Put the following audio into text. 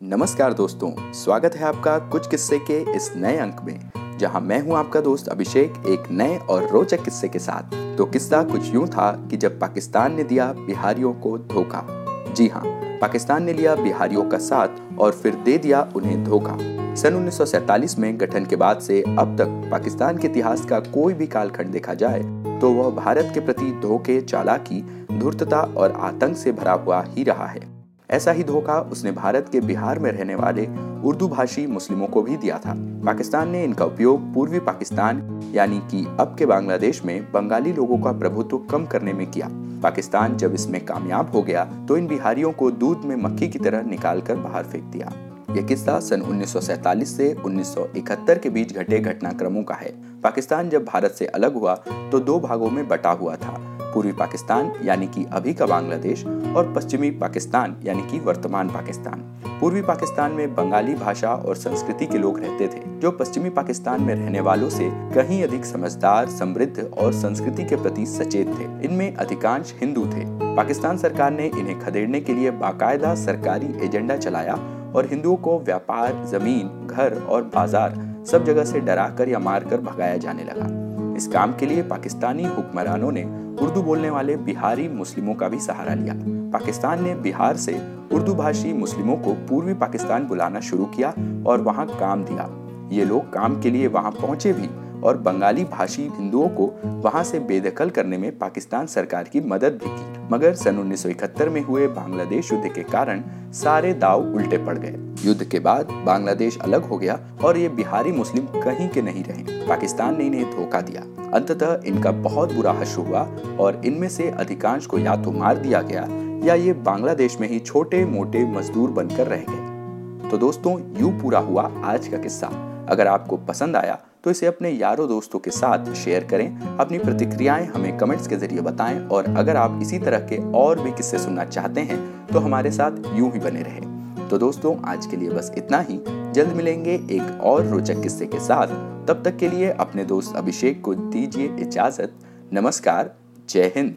नमस्कार दोस्तों, स्वागत है आपका कुछ किस्से के इस नए अंक में, जहाँ मैं हूँ आपका दोस्त अभिषेक एक नए और रोचक किस्से के साथ। तो किस्सा कुछ यूँ था कि जब पाकिस्तान ने दिया बिहारियों को धोखा। जी हाँ पाकिस्तान ने लिया बिहारियों का साथ और फिर दे दिया उन्हें धोखा। सन उन्नीस में गठन के बाद से अब तक पाकिस्तान के इतिहास का कोई भी कालखंड देखा जाए तो वह भारत के प्रति धोखे, चालाकी, धूर्तता और आतंक से भरा हुआ ही रहा है। ऐसा ही धोखा उसने भारत के बिहार में रहने वाले उर्दू भाषी मुस्लिमों को भी दिया था। पाकिस्तान ने इनका उपयोग पूर्वी पाकिस्तान, यानी कि अब के बांग्लादेश में बंगाली लोगों का प्रभुत्व कम करने में किया। पाकिस्तान जब इसमें कामयाब हो गया तो इन बिहारियों को दूध में मक्खी की तरह निकाल कर बाहर फेंक दिया। यह किस्सा सन 1947 से 1971 के बीच घटे घटनाक्रमों का है। पाकिस्तान जब भारत से अलग हुआ तो दो भागों में बटा हुआ था। पूर्वी पाकिस्तान, यानी कि अभी का बांग्लादेश, और पश्चिमी पाकिस्तान, यानी कि वर्तमान पाकिस्तान। पूर्वी पाकिस्तान में बंगाली भाषा और संस्कृति के लोग रहते थे, जो पश्चिमी पाकिस्तान में रहने वालों से कहीं अधिक समझदार, समृद्ध और संस्कृति के प्रति सचेत थे। इनमें अधिकांश हिंदू थे। पाकिस्तान सरकार ने इन्हें खदेड़ने के लिए बाकायदा सरकारी एजेंडा चलाया और हिंदुओं को व्यापार, ज़मीन, घर और बाज़ार सब जगह से डराकर या मारकर भगाया जाने लगा। इस काम के लिए पाकिस्तानी हुक्मरानों ने उर्दू बोलने वाले बिहारी मुस्लिमों का भी सहारा लिया। पाकिस्तान ने बिहार से उर्दू भाषी मुस्लिमों को पूर्वी पाकिस्तान बुलाना शुरू किया और वहाँ काम दिया। ये लोग काम के लिए वहाँ पहुँचे भी और बंगाली भाषी हिंदुओं को वहाँ से बेदखल करने में पाकिस्तान सरकार की मदद भी की। मगर सन 1971 में हुए बांग्लादेश युद्ध के कारण सारे दाव उल्टे पड़ गए। युद्ध के बाद बांग्लादेश अलग हो गया और ये बिहारी मुस्लिम कहीं के नहीं रहे। पाकिस्तान ने इन्हें धोखा दिया। अंततः इनका बहुत बुरा हश्र हुआ और इनमें से अधिकांश को या तो मार दिया गया या ये बांग्लादेश में ही छोटे मोटे मजदूर बनकर रह गए। तो दोस्तों, यूँ पूरा हुआ आज का किस्सा। अगर आपको पसंद आया तो इसे अपने यारों दोस्तों के साथ शेयर करें। अपनी प्रतिक्रियाएँ हमें कमेंट्स के ज़रिए बताएँ और अगर आप इसी तरह के और भी किस्से सुनना चाहते हैं तो हमारे साथ यूँ ही बने रहें। तो दोस्तों, आज के लिए बस इतना ही। जल्द मिलेंगे एक और रोचक किस्से के साथ। तब तक के लिए अपने दोस्त अभिषेक को दीजिए इजाज़त। नमस्कार, जय हिंद।